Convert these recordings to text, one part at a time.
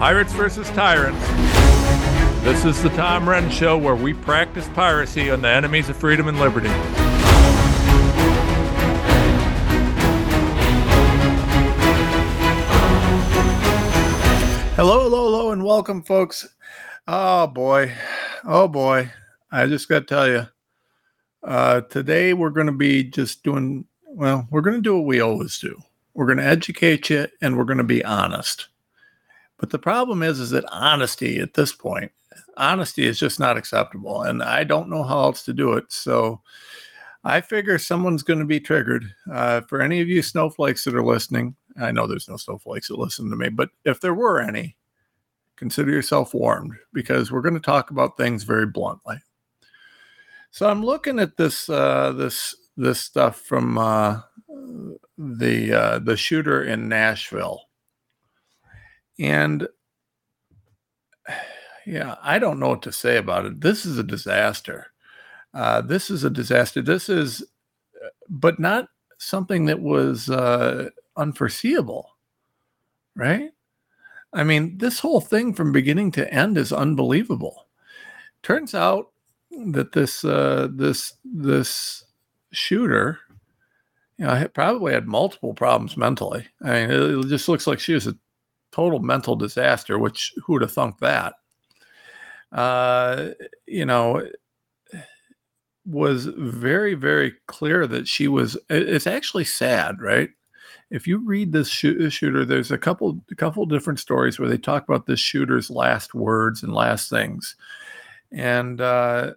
Pirates versus Tyrants. This is the Tom Renz Show where we practice piracy on the enemies of freedom and liberty. Hello, hello, hello, and welcome, folks. Oh boy, oh boy, I just got to tell you, uh, today we're going to be just doing well. We're going to do what we always do. We're going to educate you, and we're going to be honest. But the problem is, is that honesty at this point, honesty is just not acceptable, and I don't know how else to do it. So. I figure someone's going to be triggered. Uh, for any of you snowflakes that are listening, I know there's no snowflakes that listen to me, but if there were any, consider yourself warned because we're going to talk about things very bluntly. So I'm looking at this uh, this this stuff from uh, the uh, the shooter in Nashville, and yeah, I don't know what to say about it. This is a disaster. Uh, this is a disaster. This is, but not something that was uh, unforeseeable, right? I mean, this whole thing from beginning to end is unbelievable. Turns out that this uh, this this shooter, you know, probably had multiple problems mentally. I mean, it just looks like she was a total mental disaster. Which who would have thunk that? Uh, you know, was very very clear that she was. It's actually sad, right? if you read this shooter, there's a couple a couple different stories where they talk about this shooter's last words and last things, and uh,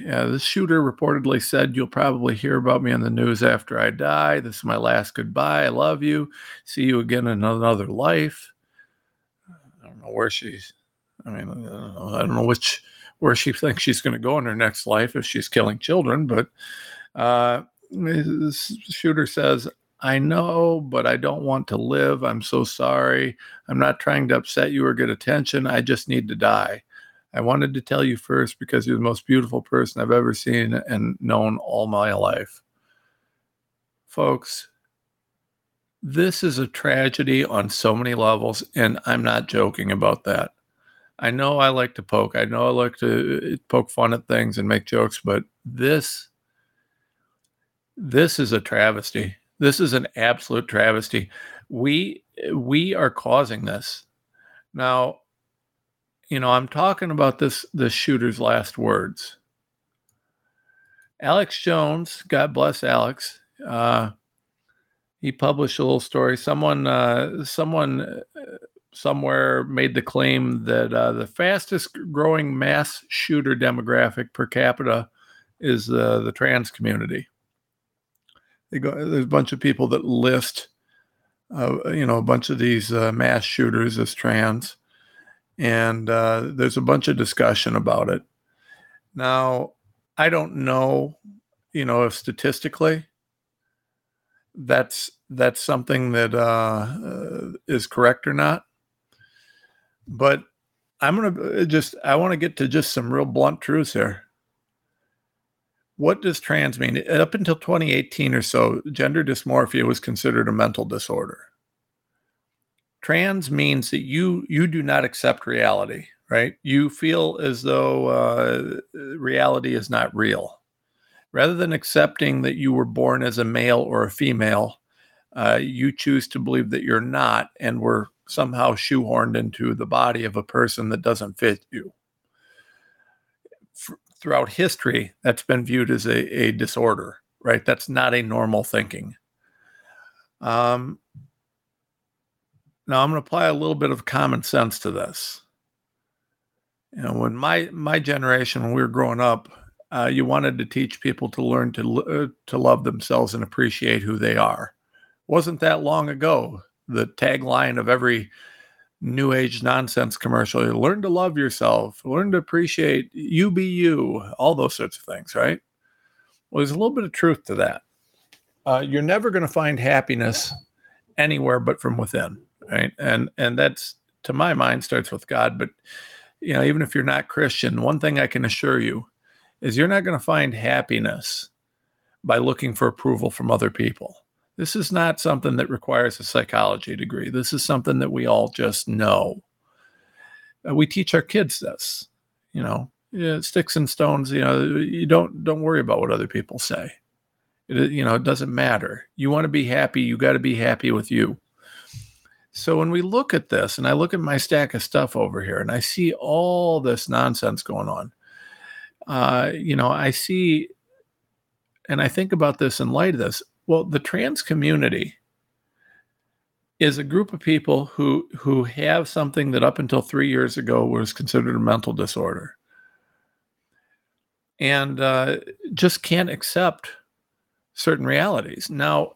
yeah, this shooter reportedly said, "You'll probably hear about me on the news after I die. This is my last goodbye. I love you. See you again in another life." I don't know where she's. I mean, I don't know, I don't know which where she thinks she's going to go in her next life if she's killing children, but. Uh, this shooter says, I know, but I don't want to live. I'm so sorry. I'm not trying to upset you or get attention. I just need to die. I wanted to tell you first because you're the most beautiful person I've ever seen and known all my life. Folks, this is a tragedy on so many levels, and I'm not joking about that. I know I like to poke, I know I like to uh, poke fun at things and make jokes, but this this is a travesty. This is an absolute travesty. We we are causing this. Now, you know, I'm talking about this the shooter's last words. Alex Jones, God bless Alex. Uh, he published a little story. Someone, uh, someone, uh, somewhere made the claim that uh, the fastest growing mass shooter demographic per capita is uh, the trans community. Go, there's a bunch of people that list, uh, you know, a bunch of these mass shooters as trans, and uh, there's a bunch of discussion about it. Now, I don't know, you know, if statistically that's that's something that uh, uh, is correct or not, but I'm gonna uh, just I want to get to just some real blunt truths here what does trans mean? Up until 2018 or so, gender dysmorphia was considered a mental disorder. Trans means that you you do not accept reality, right? You feel as though uh, reality is not real. Rather than accepting that you were born as a male or a female, uh, you choose to believe that you're not, and were somehow shoehorned into the body of a person that doesn't fit you throughout history, that's been viewed as a, a disorder, right? That's not a normal thinking. Um, now I'm going to apply a little bit of common sense to this. You know, when my my generation, when we were growing up, uh, you wanted to teach people to learn to uh, to love themselves and appreciate who they are. Wasn't that long ago? The tagline of every new age nonsense commercial. Learn to love yourself, learn to appreciate you be you, all those sorts of things, right? Well, there's a little bit of truth to that. Uh, you're never going to find happiness anywhere but from within, right? And and that's to my mind starts with God. But you know, even if you're not Christian, one thing I can assure you is you're not going to find happiness by looking for approval from other people. This is not something that requires a psychology degree. This is something that we all just know. Uh, we teach our kids this, you know, sticks and stones. You know, you don't don't worry about what other people say. It, you know, it doesn't matter. You want to be happy. You got to be happy with you. So when we look at this, and I look at my stack of stuff over here, and I see all this nonsense going on, uh, you know, I see, and I think about this in light of this. Well, the trans community is a group of people who who have something that up until three years ago was considered a mental disorder, and uh, just can't accept certain realities. Now,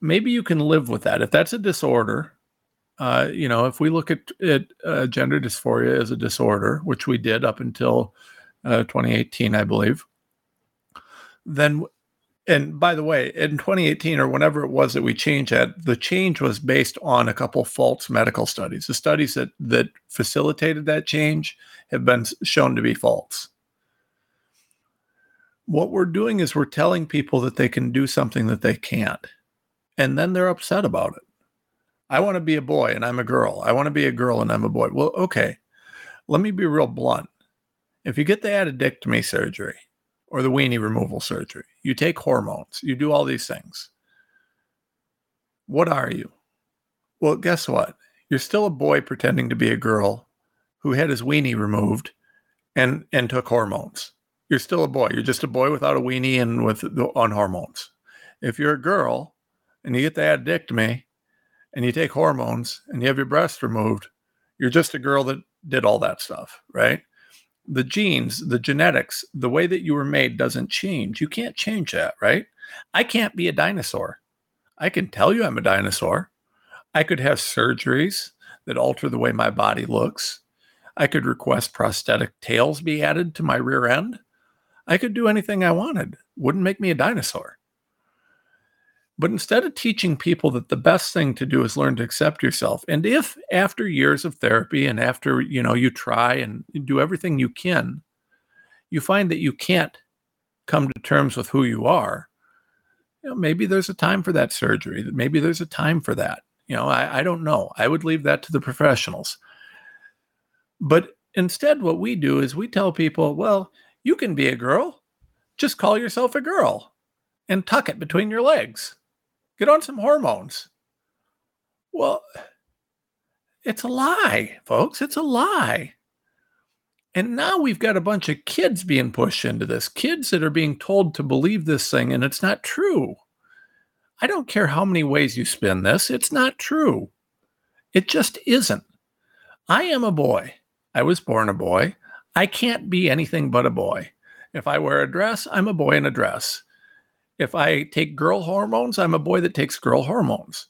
maybe you can live with that if that's a disorder uh, you know, if we look at, at uh, gender dysphoria as a disorder, which we did up until uh, 2018, I believe, then, and by the way, in 2018 or whenever it was that we changed that, the change was based on a couple false medical studies. The studies that that facilitated that change have been shown to be false. What we're doing is we're telling people that they can do something that they can't, and then they're upset about it I want to be a boy and I'm a girl. I want to be a girl and I'm a boy. Well, okay. Let me be real blunt. If you get the addictomy surgery or the weenie removal surgery, you take hormones, you do all these things. What are you? Well, guess what? You're still a boy pretending to be a girl who had his weenie removed and and took hormones. You're still a boy. You're just a boy without a weenie and with on hormones. If you're a girl and you get the addictomy, and you take hormones and you have your breast removed, you're just a girl that did all that stuff, right? The genes, the genetics, the way that you were made doesn't change. You can't change that, right? I can't be a dinosaur. I can tell you I'm a dinosaur. I could have surgeries that alter the way my body looks. I could request prosthetic tails be added to my rear end. I could do anything I wanted. Wouldn't make me a dinosaur. But instead of teaching people that the best thing to do is learn to accept yourself, and if after years of therapy and after you know you try and do everything you can, you find that you can't come to terms with who you are, you know, maybe there's a time for that surgery. Maybe there's a time for that. You know, I, I don't know. I would leave that to the professionals. But instead, what we do is we tell people, well, you can be a girl. Just call yourself a girl and tuck it between your legs. Get on some hormones. Well, it's a lie, folks. It's a lie. And now we've got a bunch of kids being pushed into this, kids that are being told to believe this thing, and it's not true. I don't care how many ways you spin this, it's not true. It just isn't. I am a boy. I was born a boy. I can't be anything but a boy. If I wear a dress, I'm a boy in a dress. If I take girl hormones, I'm a boy that takes girl hormones.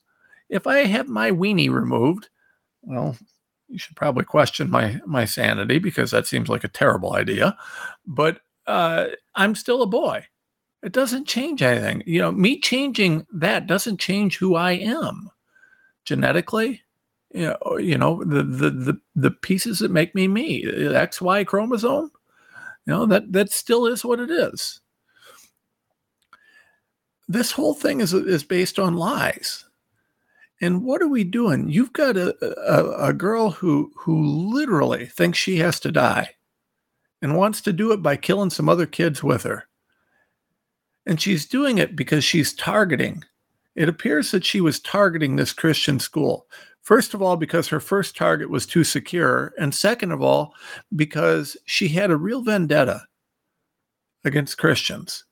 If I have my weenie removed, well, you should probably question my my sanity because that seems like a terrible idea. But uh, I'm still a boy. It doesn't change anything. You know, me changing that doesn't change who I am genetically. You know, you know the the the, the pieces that make me me, the XY chromosome. You know that that still is what it is this whole thing is is based on lies. And what are we doing? You've got a, a, a, girl who who literally thinks she has to die and wants to do it by killing some other kids with her. And she's doing it because she's targeting. It appears that she was targeting this Christian school. First of all, because her first target was too secure. And second of all, because she had a real vendetta against Christians.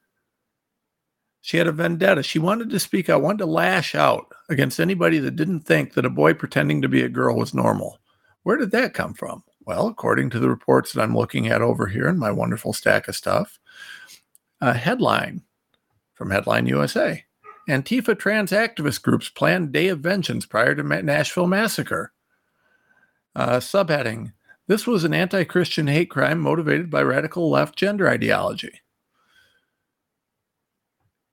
She had a vendetta. She wanted to speak out, wanted to lash out against anybody that didn't think that a boy pretending to be a girl was normal. Where did that come from? Well, according to the reports that I'm looking at over here in my wonderful stack of stuff, a headline from Headline USA Antifa trans activist groups plan day of vengeance prior to Nashville massacre. Uh, subheading This was an anti Christian hate crime motivated by radical left gender ideology.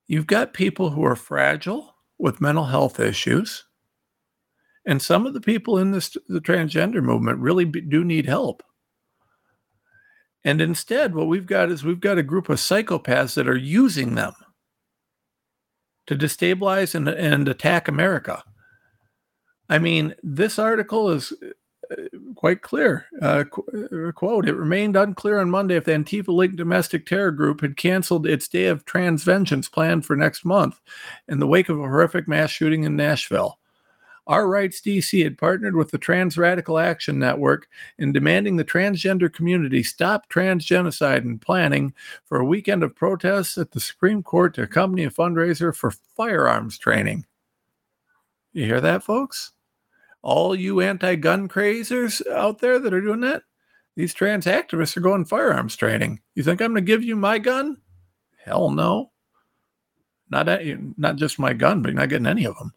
You've got people who are fragile with mental health issues. And some of the people in this the transgender movement really do need help. And instead, what we've got is we've got a group of psychopaths that are using them. to destabilize and, and attack America. I mean, this article is quite clear. Uh, qu- uh, quote It remained unclear on Monday if the Antifa linked domestic terror group had canceled its day of trans vengeance planned for next month in the wake of a horrific mass shooting in Nashville. Our Rights DC had partnered with the Trans Radical Action Network in demanding the transgender community stop trans genocide and planning for a weekend of protests at the Supreme Court to accompany a fundraiser for firearms training. You hear that, folks? All you anti gun crazers out there that are doing that, these trans activists are going firearms training. You think I'm going to give you my gun? Hell no. Not, not just my gun, but you're not getting any of them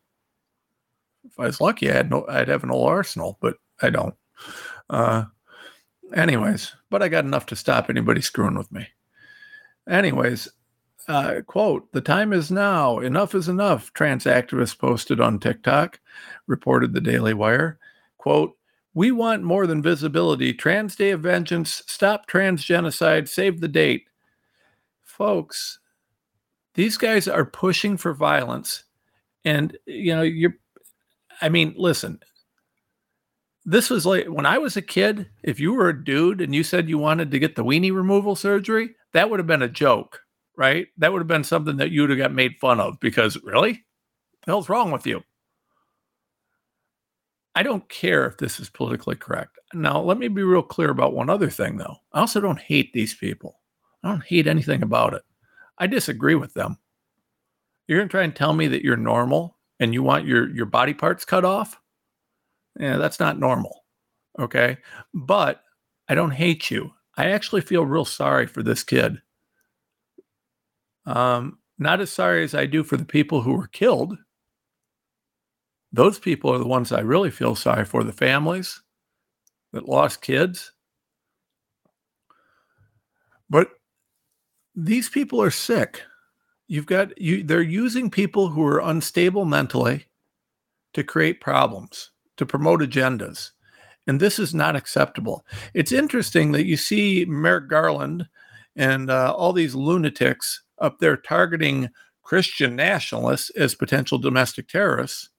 if I was lucky, I had no, I'd have an old arsenal, but I don't. Uh, anyways, but I got enough to stop anybody screwing with me. Anyways, uh, quote, the time is now. Enough is enough, trans activists posted on TikTok, reported the Daily Wire. Quote, we want more than visibility. Trans Day of Vengeance, stop trans genocide, save the date. Folks, these guys are pushing for violence. And, you know, you're I mean, listen, this was like when I was a kid, if you were a dude and you said you wanted to get the weenie removal surgery, that would have been a joke, right? That would have been something that you would have got made fun of because really? the hell's wrong with you? I don't care if this is politically correct. Now, let me be real clear about one other thing, though. I also don't hate these people. I don't hate anything about it. I disagree with them. You're going to try and tell me that you're normal and you want your your body parts cut off yeah that's not normal okay but i don't hate you i actually feel real sorry for this kid um not as sorry as i do for the people who were killed. Those people are the ones i really feel sorry for the families that lost kids. But these people are sick. You've got you they're using people who are unstable mentally to create problems to promote agendas. And this is not acceptable. It's interesting that you see merrick garland and uh, all these lunatics up there targeting christian nationalists as potential domestic terrorists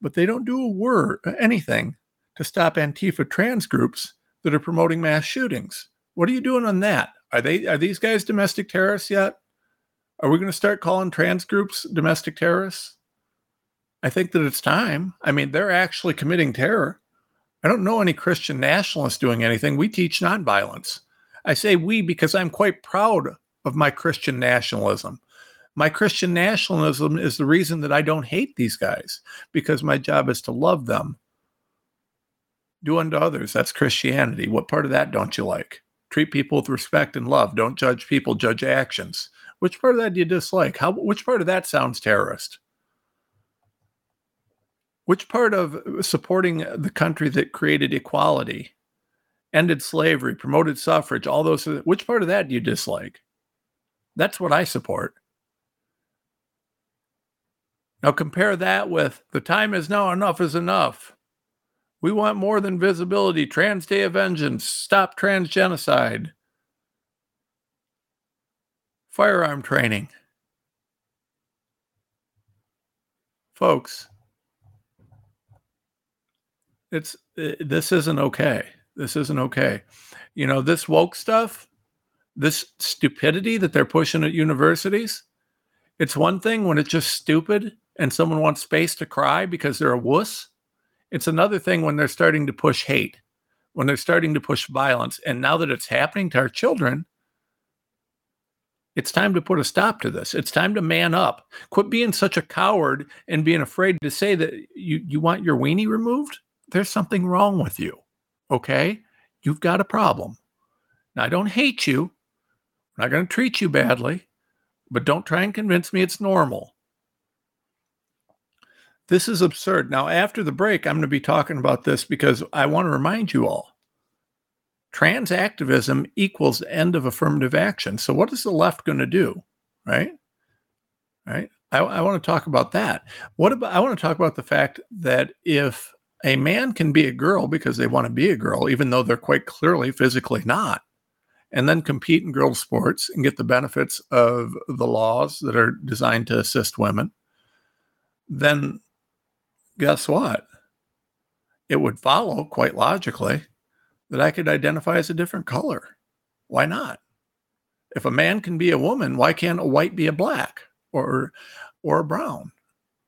but they don't do a word anything to stop antifa trans groups that are promoting mass shootings what are you doing on that are they are these guys domestic terrorists yet are we going to start calling trans groups domestic terrorists? I think that it's time. I mean, they're actually committing terror. I don't know any Christian nationalists doing anything. We teach nonviolence. I say we because I'm quite proud of my Christian nationalism. My Christian nationalism is the reason that I don't hate these guys because my job is to love them. Do unto others. That's Christianity. What part of that don't you like? Treat people with respect and love. Don't judge people, judge actions. Which part of that do you dislike? How which part of that sounds terrorist? Which part of supporting the country that created equality, ended slavery, promoted suffrage, all those which part of that do you dislike? That's what I support. Now compare that with the time is now enough is enough. We want more than visibility. Trans Day of Vengeance. Stop trans genocide firearm training. Folks, it's uh, this isn't okay. This isn't okay. You know, this woke stuff, this stupidity that they're pushing at universities, it's one thing when it's just stupid and someone wants space to cry because they're a wuss. It's another thing when they're starting to push hate, when they're starting to push violence. And now that it's happening to our children, it's time to put a stop to this. It's time to man up. Quit being such a coward and being afraid to say that you, you want your weenie removed. There's something wrong with you. Okay? You've got a problem. Now, I don't hate you. I'm not going to treat you badly, but don't try and convince me it's normal. This is absurd. Now, after the break, I'm going to be talking about this because I want to remind you all trans activism equals the end of affirmative action. So what is the left going to do? Right? Right? I, I want to talk about that. What about I want to talk about the fact that if a man can be a girl because they want to be a girl, even though they're quite clearly physically not, and then compete in girls' sports and get the benefits of the laws that are designed to assist women, then guess what? It would follow quite logically that I could identify as a different color. Why not? If a man can be a woman, why can't a white be a black or or a brown?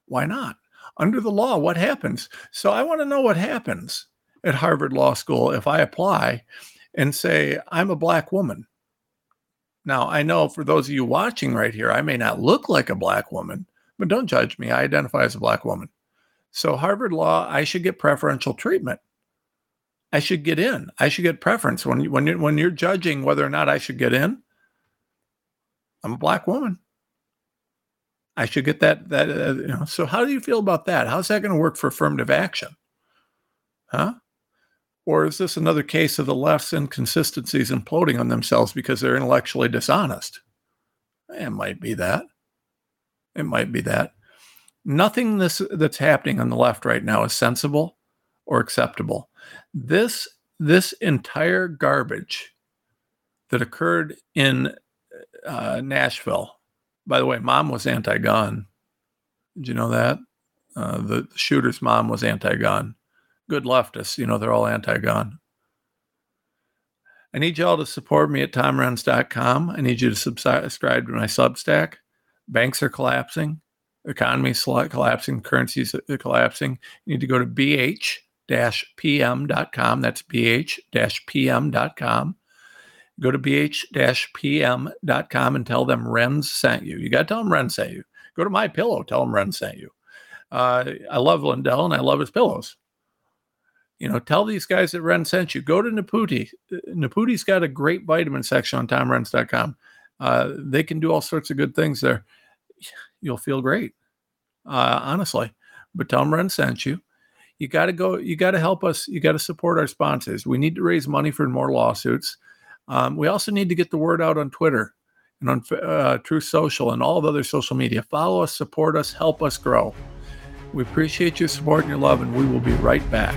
Why not? Under the law, what happens? So I want to know what happens at Harvard Law School if I apply and say I'm a black woman. Now, I know for those of you watching right here, I may not look like a black woman, but don't judge me. I identify as a black woman. So, Harvard Law, I should get preferential treatment. I should get in. I should get preference when you, when you, when you're judging whether or not I should get in. I'm a black woman. I should get that that uh, you know. So how do you feel about that? How's that going to work for affirmative action? Huh? Or is this another case of the left's inconsistencies imploding on themselves because they're intellectually dishonest? It might be that. It might be that. Nothing this that's happening on the left right now is sensible or acceptable. This this entire garbage that occurred in uh, Nashville. By the way, mom was anti-gun. Did you know that? Uh, the shooter's mom was anti-gun. Good leftists, you know, they're all anti-gun. I need y'all to support me at tomrenz.com. I need you to subscribe to my Substack. Banks are collapsing, economy is collapsing, currencies are collapsing. You need to go to bh-pm.com. That's bh-pm.com go to bh-pm.com and tell them Renz sent you. You got to tell them Renz sent you. Go to my pillow, tell them Renz sent you. Uh, I love Lindell and I love his pillows. You know, tell these guys that Renz sent you. Go to Naputi. Naputi's got a great vitamin section on tomrenz.com. Uh, they can do all sorts of good things there. You'll feel great, uh, honestly. But Tom Renz sent you. You got to go. You got to help us. You got to support our sponsors. We need to raise money for more lawsuits. Um, we also need to get the word out on Twitter and on uh, Truth Social and all the other social media. Follow us, support us, help us grow. We appreciate your support and your love, and we will be right back.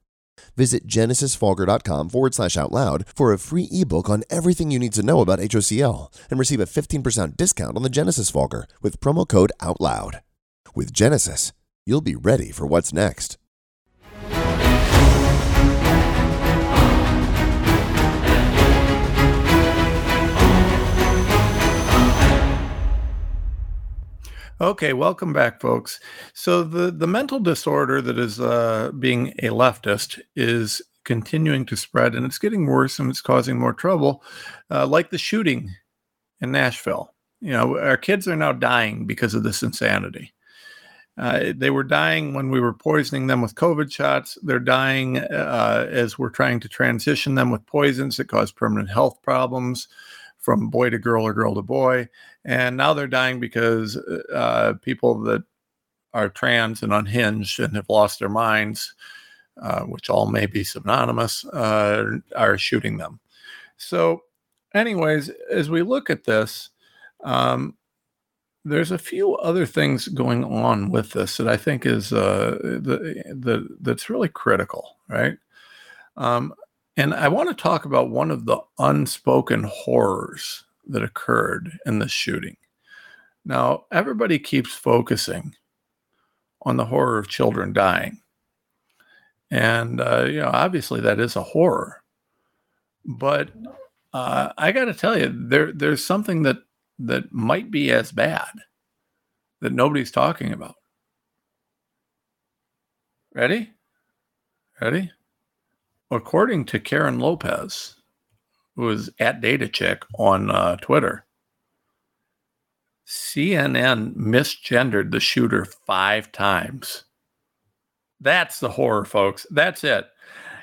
Visit genesisfogger.com forward slash out loud for a free ebook on everything you need to know about HOCl and receive a 15% discount on the Genesis Fogger with promo code OUTLOUD. With Genesis, you'll be ready for what's next. Okay, welcome back, folks. So the the mental disorder that is uh, being a leftist is continuing to spread, and it's getting worse, and it's causing more trouble, uh, like the shooting in Nashville. You know, our kids are now dying because of this insanity. Uh, they were dying when we were poisoning them with COVID shots. They're dying uh, as we're trying to transition them with poisons that cause permanent health problems from boy to girl or girl to boy. And now they're dying because uh, people that are trans and unhinged and have lost their minds, uh, which all may be synonymous, uh, are shooting them. So, anyways, as we look at this, um, there's a few other things going on with this that I think is uh, the, the that's really critical, right? Um, and I want to talk about one of the unspoken horrors that occurred in this shooting. Now, everybody keeps focusing on the horror of children dying. And, uh, you know, obviously that is a horror. But uh, I got to tell you, there, there's something that, that might be as bad that nobody's talking about. Ready? Ready? According to Karen Lopez, who is at DataChick on uh, Twitter, CNN misgendered the shooter five times. That's the horror, folks. That's it.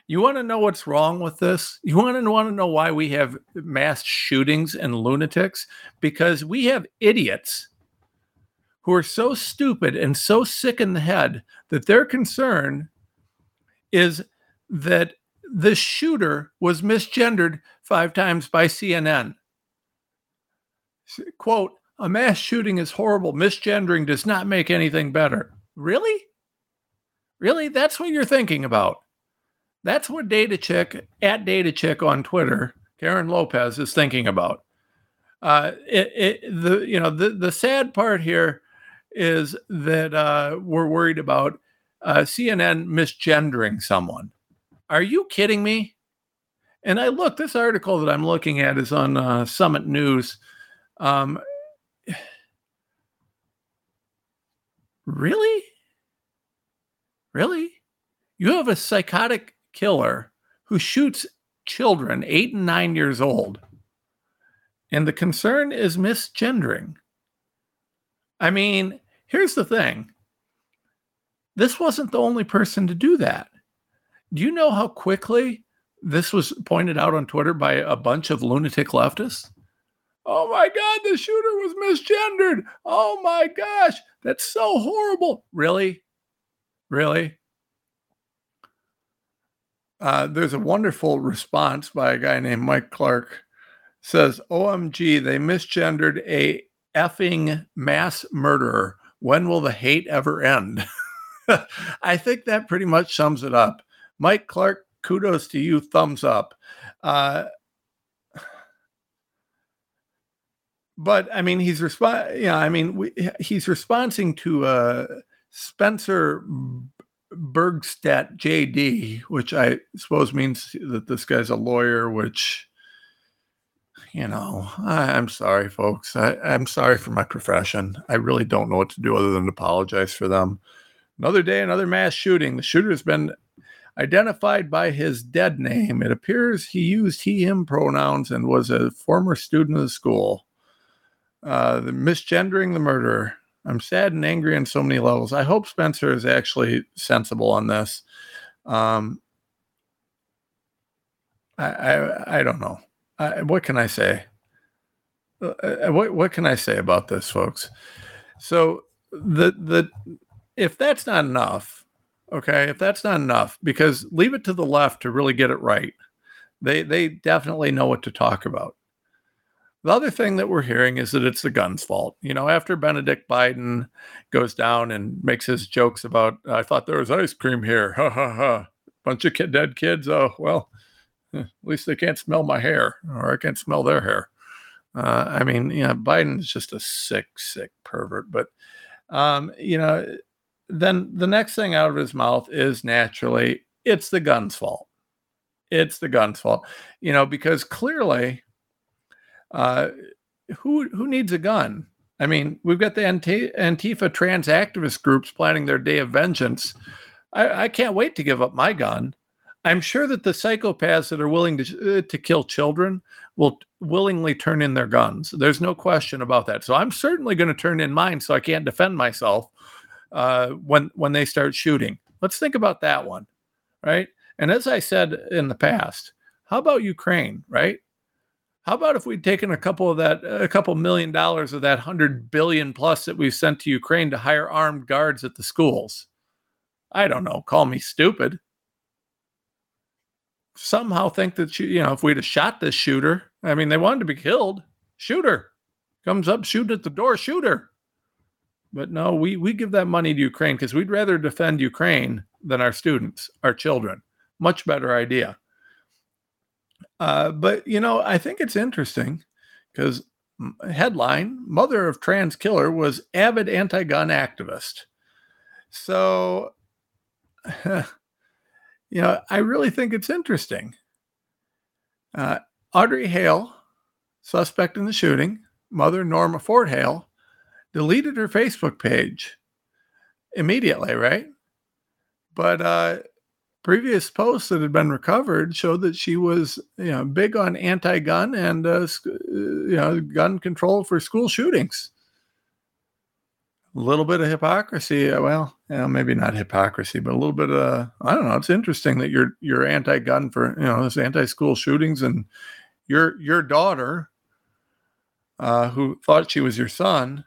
You want to know what's wrong with this? You want to want to know why we have mass shootings and lunatics? Because we have idiots who are so stupid and so sick in the head that their concern is that the shooter was misgendered five times by CNN. Quote, a mass shooting is horrible. Misgendering does not make anything better. Really? Really? That's what you're thinking about. That's what Data Chick at Data Chick on Twitter, Karen Lopez is thinking about. Uh, it, it, the you know the the sad part here is that uh, we're worried about uh, CNN misgendering someone. Are you kidding me? And I look, this article that I'm looking at is on uh, Summit News. Um, really? Really? You have a psychotic killer who shoots children eight and nine years old. And the concern is misgendering. I mean, here's the thing this wasn't the only person to do that. Do you know how quickly this was pointed out on Twitter by a bunch of lunatic leftists? Oh my God, the shooter was misgendered. Oh my gosh, that's so horrible. Really? Really? Uh, there's a wonderful response by a guy named Mike Clark. Says, OMG, they misgendered a effing mass murderer. When will the hate ever end? I think that pretty much sums it up. Mike Clark, kudos to you. Thumbs up. Uh, but I mean, he's. Yeah, I mean, we, he's responding to uh, Spencer Bergstedt JD, which I suppose means that this guy's a lawyer. Which, you know, I, am sorry, folks. I, I'm sorry for my profession. I really don't know what to do other than apologize for them. Another day, another mass shooting. The shooter has been identified by his dead name. It appears he used he, him pronouns and was a former student of the school. Uh, the misgendering the murderer. I'm sad and angry on so many levels. I hope Spencer is actually sensible on this. Um, I, I, I don't know. I, what can I say? Uh, uh, what what can I say about this, folks? So the the if that's not enough, okay, if that's not enough, because leave it to the left to really get it right. They they definitely know what to talk about. The other thing that we're hearing is that it's the gun's fault. You know, after Benedict Biden goes down and makes his jokes about, I thought there was ice cream here. Ha ha ha. Bunch of kid, dead kids. Oh, well, eh, at least they can't smell my hair or I can't smell their hair. Uh, I mean, you know, Biden's just a sick, sick pervert. But, um, you know, then the next thing out of his mouth is naturally, it's the gun's fault. It's the gun's fault. You know, because clearly, uh, who who needs a gun? I mean, we've got the Antifa trans activist groups planning their day of vengeance. I, I, can't wait to give up my gun. I'm sure that the psychopaths that are willing to uh, to kill children will willingly turn in their guns. There's no question about that. So I'm certainly going to turn in mine so I can't defend myself. Uh, when when they start shooting. Let's think about that one, right? And as I said in the past, how about Ukraine, right? How about if we'd taken a couple of that, a couple million dollars of that hundred billion plus that we've sent to Ukraine to hire armed guards at the schools? I don't know. Call me stupid. Somehow think that you, know, if we'd have shot this shooter, I mean, they wanted to be killed. Shooter comes up, shoot at the door, shooter. But no, we we give that money to Ukraine because we'd rather defend Ukraine than our students, our children. Much better idea. Uh, but you know, I think it's interesting because headline: Mother of trans killer was avid anti-gun activist. So, you know, I really think it's interesting. Uh, Audrey Hale, suspect in the shooting, mother Norma Ford Hale, deleted her Facebook page immediately, right? But uh, previous posts that had been recovered showed that she was, you know, big on anti-gun and uh, you know, gun control for school shootings. A little bit of hypocrisy. Uh, well, you know, maybe not hypocrisy, but a little bit of I don't know. It's interesting that you're you're anti-gun for you know this anti-school shootings, and your your daughter, uh, who thought she was your son,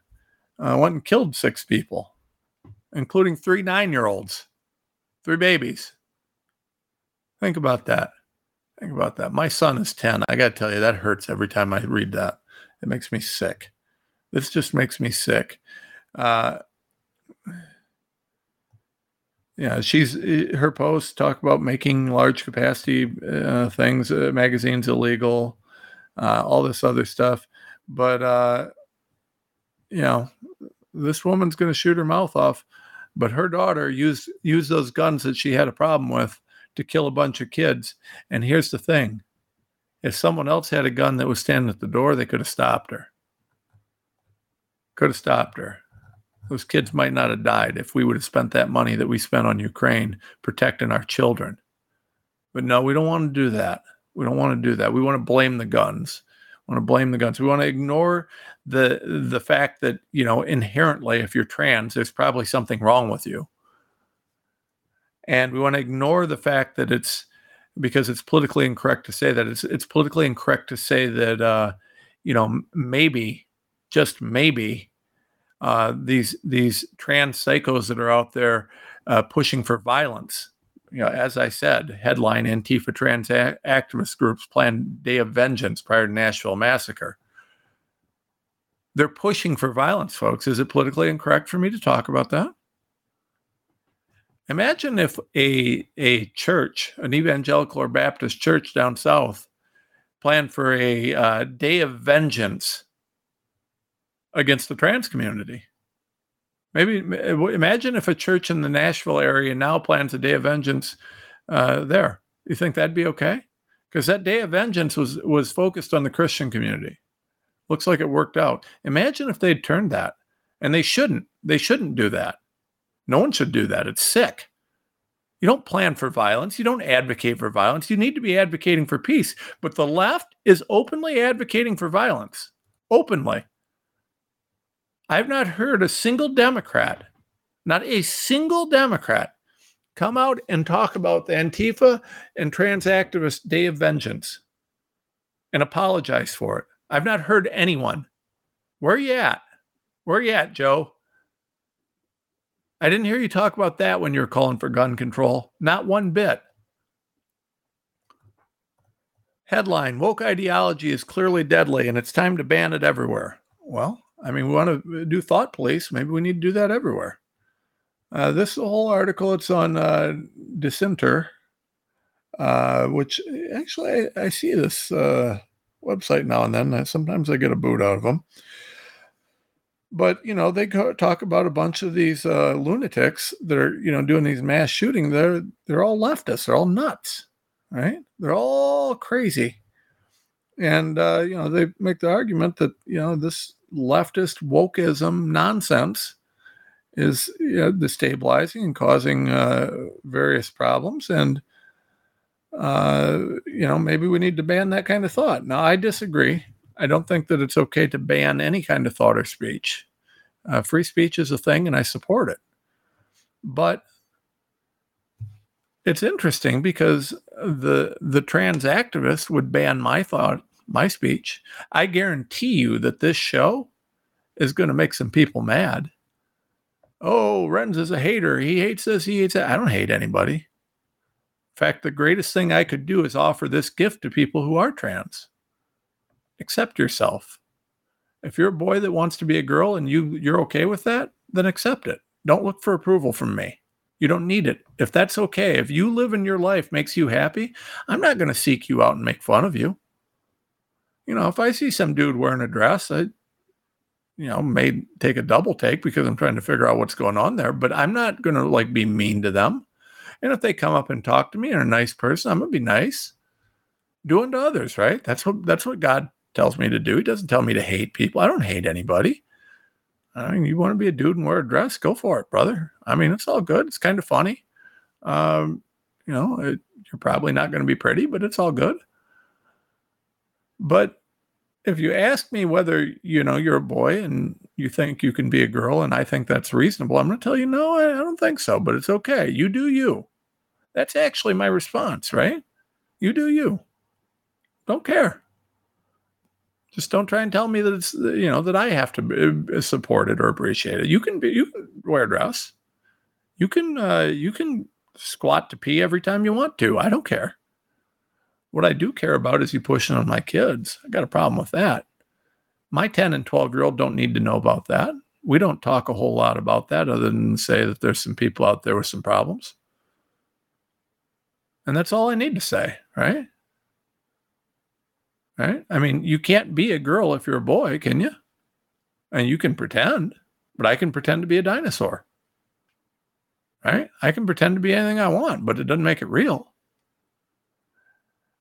uh, went and killed six people, including three nine-year-olds, three babies. Think about that. Think about that. My son is 10. I got to tell you, that hurts every time I read that. It makes me sick. This just makes me sick. Uh, yeah, she's eh, her posts talk about making large capacity uh, things, uh, magazines illegal, uh, all this other stuff. But uh, you know, this woman's going to shoot her mouth off. But her daughter used used those guns that she had a problem with to kill a bunch of kids. And here's the thing if someone else had a gun that was standing at the door, they could have stopped her. Could have stopped her. Those kids might not have died if we would have spent that money that we spent on Ukraine protecting our children. But no, we don't want to do that. We don't want to do that. We want to blame the guns. We want to blame the guns. We want to ignore the the fact that, you know, inherently if you're trans, there's probably something wrong with you and we want to ignore the fact that it's because it's politically incorrect to say that it's it's politically incorrect to say that uh, you know maybe just maybe uh, these these trans psychos that are out there uh, pushing for violence. You know, as I said, headline Antifa trans a- activist groups plan day of vengeance prior to Nashville massacre. They're pushing for violence, folks. Is it politically incorrect for me to talk about that? Imagine if a a church, an evangelical or Baptist church down south, planned for a uh, day of vengeance against the trans community. Maybe imagine if a church in the Nashville area now plans a day of vengeance uh, there. You think that'd be okay? Because that day of vengeance was was focused on the Christian community. Looks like it worked out. Imagine if they'd turned that, and they shouldn't. They shouldn't do that. No one should do that. It's sick. You don't plan for violence. You don't advocate for violence. You need to be advocating for peace. But the left is openly advocating for violence. Openly. I've not heard a single Democrat, not a single Democrat, come out and talk about the Antifa and trans activist Day of Vengeance and apologize for it. I've not heard anyone. Where are you at? Where are you at, Joe? I didn't hear you talk about that when you were calling for gun control. Not one bit. Headline Woke ideology is clearly deadly and it's time to ban it everywhere. Well, I mean, we want to do thought police. Maybe we need to do that everywhere. Uh, this whole article, it's on uh, Dissenter, uh, which actually I, I see this uh, website now and then. Sometimes I get a boot out of them but you know they talk about a bunch of these uh, lunatics that are you know doing these mass shooting. They're they're all leftists. They're all nuts right? They're all crazy. And uh, you know they make the argument that you know this leftist wokeism nonsense is you know, destabilizing and causing uh, various problems. And uh, you know maybe we need to ban that kind of thought now i disagree I don't think that it's okay to ban any kind of thought or speech. Uh, free speech is a thing, and I support it. But it's interesting because the the trans activists would ban my thought, my speech. I guarantee you that this show is going to make some people mad. Oh, Renz is a hater. He hates this. He hates that. I don't hate anybody. In fact, the greatest thing I could do is offer this gift to people who are trans. Accept yourself. If you're a boy that wants to be a girl and you you're okay with that, then accept it. Don't look for approval from me. You don't need it. If that's okay, if you live in your life makes you happy, I'm not going to seek you out and make fun of you. You know, if I see some dude wearing a dress, I, you know, may take a double take because I'm trying to figure out what's going on there, but I'm not going to like be mean to them. And if they come up and talk to me and are a nice person, I'm to be nice. Do unto others, right? That's what that's what God tells me to do. He doesn't tell me to hate people. I don't hate anybody. I mean, you want to be a dude and wear a dress, go for it, brother. I mean, it's all good. It's kind of funny. Um, you know, it, you're probably not going to be pretty, but it's all good. But if you ask me whether you know you're a boy and you think you can be a girl, and I think that's reasonable, I'm going to tell you no, I, I don't think so. But it's okay. You do you. That's actually my response, right? You do you. Don't care. Just don't try and tell me that it's you know that I have to uh, support it or appreciate it. You can be you can wear a dress. You can uh, you can squat to pee every time you want to. I don't care. What I do care about is you pushing on my kids. I got a problem with that. My 10 and 12 year old don't need to know about that. We don't talk a whole lot about that other than say that there's some people out there with some problems. And that's all I need to say, right? Right? I mean, you can't be a girl if you're a boy, can you? And you can pretend, but I can pretend to be a dinosaur. Right? I can pretend to be anything I want, but it doesn't make it real.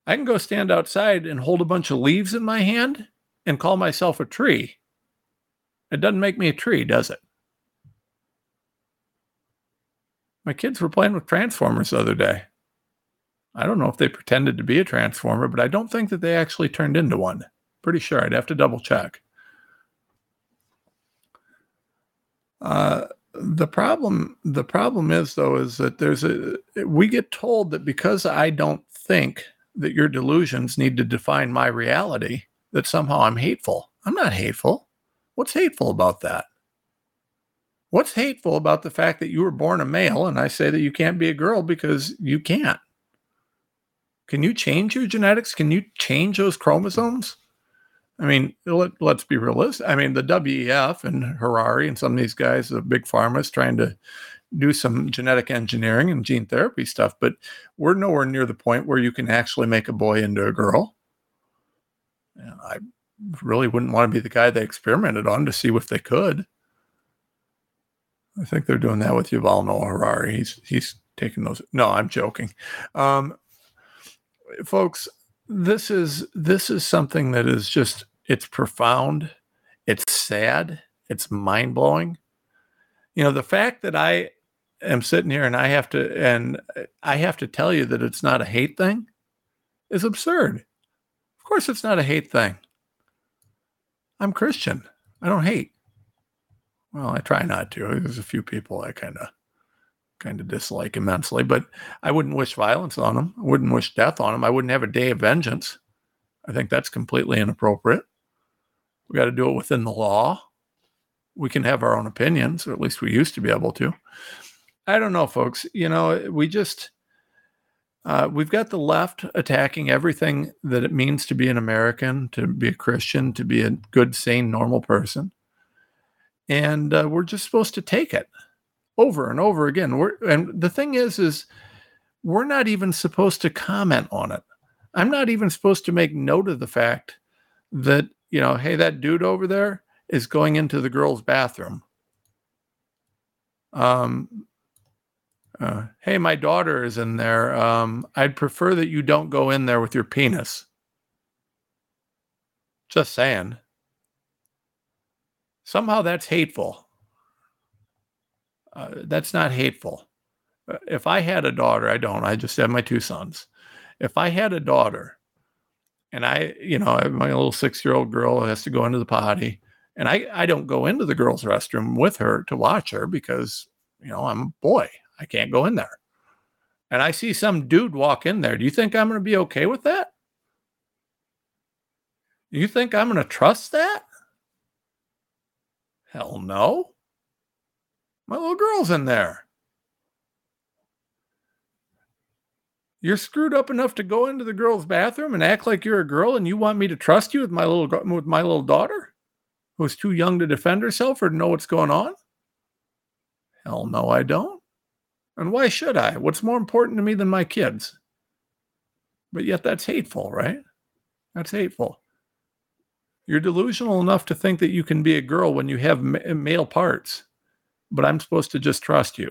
I can go stand outside and hold a bunch of leaves in my hand and call myself a tree. It doesn't make me a tree, does it? My kids were playing with Transformers the other day. I don't know if they pretended to be a transformer, but I don't think that they actually turned into one. Pretty sure. I'd have to double check. Uh, the problem the problem is though is that there's a we get told that because I don't think that your delusions need to define my reality that somehow I'm hateful. I'm not hateful. What's hateful about that? What's hateful about the fact that you were born a male and I say that you can't be a girl because you can't? Can you change your genetics? Can you change those chromosomes? I mean, let, us be realistic. I mean, the WEF and Harari and some of these guys, the big pharmas, trying to do some genetic engineering and gene therapy stuff, but we're nowhere near the point where you can actually make a boy into a girl. And I really wouldn't want to be the guy they experimented on to see if they could. I think they're doing that with Yuval Noah Harari. He's he's taking those. No, I'm joking. Um, folks, this is this is something that is just it's profound, it's sad, it's mind blowing. You know, the fact that I am sitting here and I have to and I have to tell you that it's not a hate thing is absurd. Of course, it's not a hate thing. I'm Christian. I don't hate. Well, I try not to. There's a few people I kind of kind of dislike immensely, but I wouldn't wish violence on them. I wouldn't wish death on them. I wouldn't have a day of vengeance. I think that's completely inappropriate. We got to do it within the law. We can have our own opinions, or at least we used to be able to. I don't know, folks. You know, we just uh, we've got the left attacking everything that it means to be an American, to be a Christian, to be a good, sane, normal person, and uh, we're just supposed to take it over and over again. We're, and the thing is, is we're not even supposed to comment on it. I'm not even supposed to make note of the fact that, you know, hey, that dude over there is going into the girl's bathroom. Um, uh, hey, my daughter is in there. Um, I'd prefer that you don't go in there with your penis. Just saying. Somehow that's hateful. Uh, that's not hateful. Uh, if I had a daughter, I don't. I just have my two sons. If I had a daughter, and I, you know, my little six-year-old girl has to go into the potty, and I, I don't go into the girls' restroom with her to watch her because You know, I'm a boy. I can't go in there. And I see some dude walk in there. Do you think I'm going to be okay with that? You think I'm going to trust that? Hell no. My little girl's in there. You're screwed up enough to go into the girl's bathroom and act like you're a girl, and you want me to trust you with my little with my little daughter, who's too young to defend herself or to know what's going on? Hell no, I don't. And why should I? What's more important to me than my kids? But yet, that's hateful, right? That's hateful. You're delusional enough to think that you can be a girl when you have male parts, but I'm supposed to just trust you.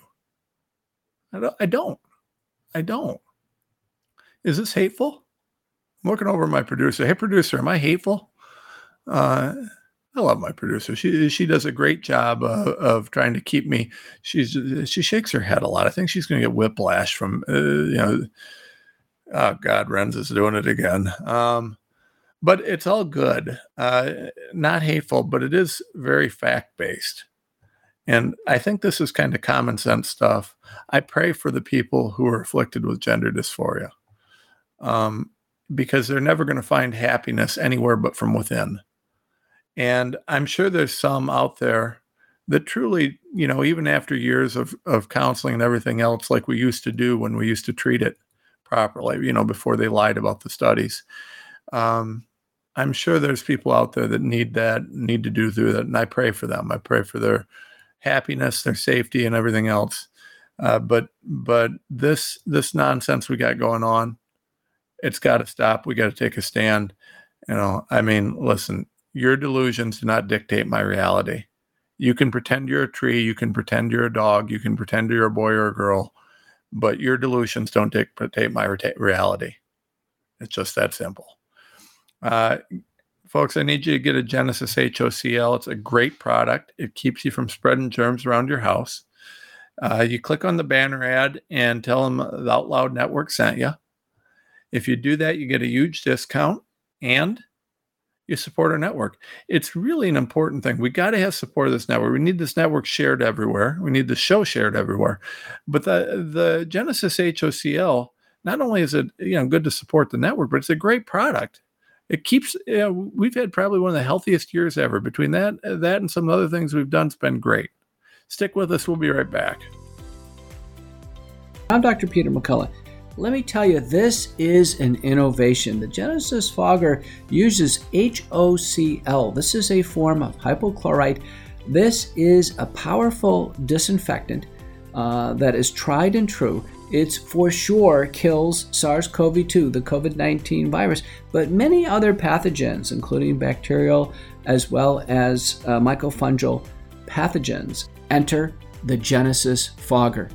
I don't. I don't. I don't. Is this hateful? I'm looking over my producer. Hey, producer, am I hateful? Uh, I love my producer. She she does a great job uh, of trying to keep me. She's she shakes her head a lot. I think she's going to get whiplash from uh, you know. Oh God, Renz is doing it again. Um, but it's all good. Uh, not hateful, but it is very fact based. And I think this is kind of common sense stuff. I pray for the people who are afflicted with gender dysphoria um, because they're never going to find happiness anywhere but from within. And I'm sure there's some out there that truly, you know, even after years of, of counseling and everything else, like we used to do when we used to treat it properly, you know, before they lied about the studies. Um, I'm sure there's people out there that need that, need to do through that. And I pray for them. I pray for their happiness, their safety, and everything else. Uh, but but this this nonsense we got going on, it's got to stop. We got to take a stand. You know, I mean, listen, your delusions do not dictate my reality. You can pretend you're a tree, you can pretend you're a dog, you can pretend you're a boy or a girl, but your delusions don't dictate my reality. It's just that simple. Uh, folks, I need you to get a Genesis HOCL. It's a great product. It keeps you from spreading germs around your house. Uh, you click on the banner ad and tell them the Out Loud Network sent you. If you do that, you get a huge discount and you support our network. It's really an important thing. We got to have support of this network. We need this network shared everywhere. We need the show shared everywhere. But the the Genesis HOCL, not only is it you know good to support the network, but it's a great product. It keeps you know, we've had probably one of the healthiest years ever. Between that that and some other things we've done, it's been great. Stick with us. We'll be right back. I'm Dr. Peter McCullough. Let me tell you, this is an innovation. The Genesis Fogger uses HOCl. This is a form of hypochlorite. This is a powerful disinfectant uh, that is tried and true. It's for sure kills SARS CoV 2, the COVID 19 virus, but many other pathogens, including bacterial as well as uh, mycofungal pathogens, enter the Genesis Fogger.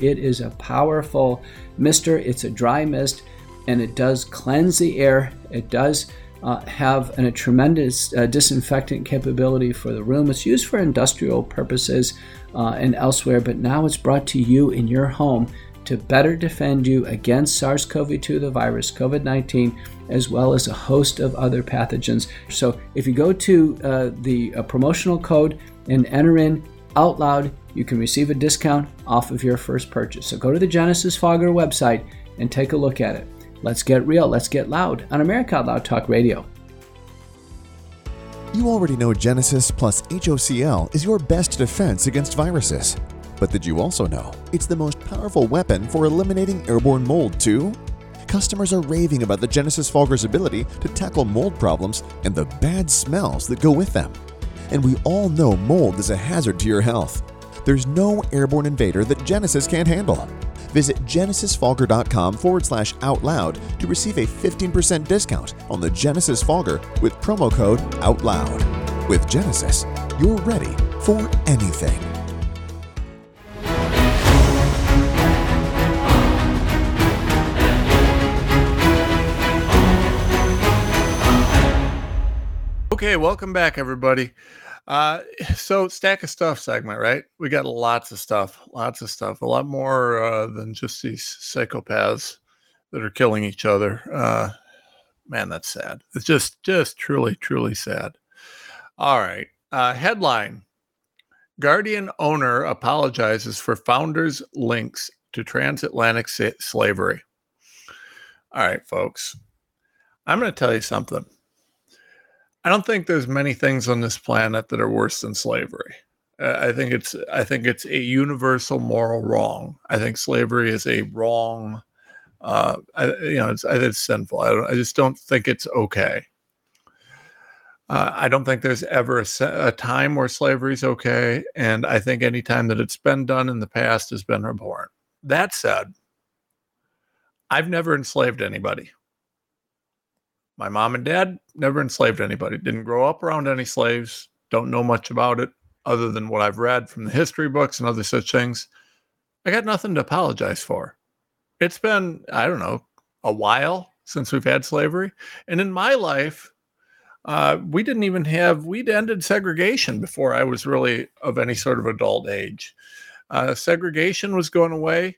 It is a powerful mister, it's a dry mist, and it does cleanse the air. It does uh, have an, a tremendous uh, disinfectant capability for the room. It's used for industrial purposes uh, and elsewhere, but now it's brought to you in your home to better defend you against SARS CoV 2, the virus, COVID 19, as well as a host of other pathogens. So if you go to uh, the uh, promotional code and enter in out loud, you can receive a discount off of your first purchase. So go to the Genesis Fogger website and take a look at it. Let's get real, let's get loud on America Out Loud Talk Radio. You already know Genesis plus HOCL is your best defense against viruses. But did you also know it's the most powerful weapon for eliminating airborne mold, too? Customers are raving about the Genesis Fogger's ability to tackle mold problems and the bad smells that go with them. And we all know mold is a hazard to your health. There's no airborne invader that Genesis can't handle. Visit genesisfogger.com forward slash out loud to receive a 15% discount on the Genesis Fogger with promo code OUTLOUD. With Genesis, you're ready for anything. Okay, welcome back, everybody. Uh, so stack of stuff segment, right? We got lots of stuff, lots of stuff, a lot more uh, than just these psychopaths that are killing each other. Uh, man, that's sad. It's just, just truly, truly sad. All right. Uh, headline: Guardian owner apologizes for founder's links to transatlantic sa- slavery. All right, folks. I'm going to tell you something. I don't think there's many things on this planet that are worse than slavery. I think it's I think it's a universal moral wrong. I think slavery is a wrong. Uh, I, you know, it's it's sinful. I, I just don't think it's okay. Uh, I don't think there's ever a, a time where slavery is okay, and I think any time that it's been done in the past has been abhorrent. That said, I've never enslaved anybody. My mom and dad never enslaved anybody. Didn't grow up around any slaves. Don't know much about it other than what I've read from the history books and other such things. I got nothing to apologize for. It's been, I don't know, a while since we've had slavery. And in my life, uh, we didn't even have, we'd ended segregation before I was really of any sort of adult age. Uh, segregation was going away.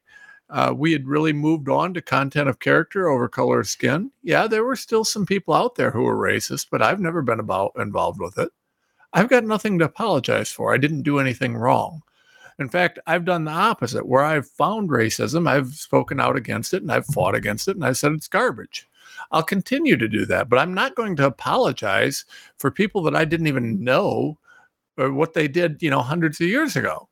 Uh, we had really moved on to content of character over color of skin. Yeah, there were still some people out there who were racist, but I've never been about involved with it. I've got nothing to apologize for. I didn't do anything wrong. In fact, I've done the opposite. Where I've found racism, I've spoken out against it and I've fought against it and I said it's garbage. I'll continue to do that, but I'm not going to apologize for people that I didn't even know or what they did, you know, hundreds of years ago.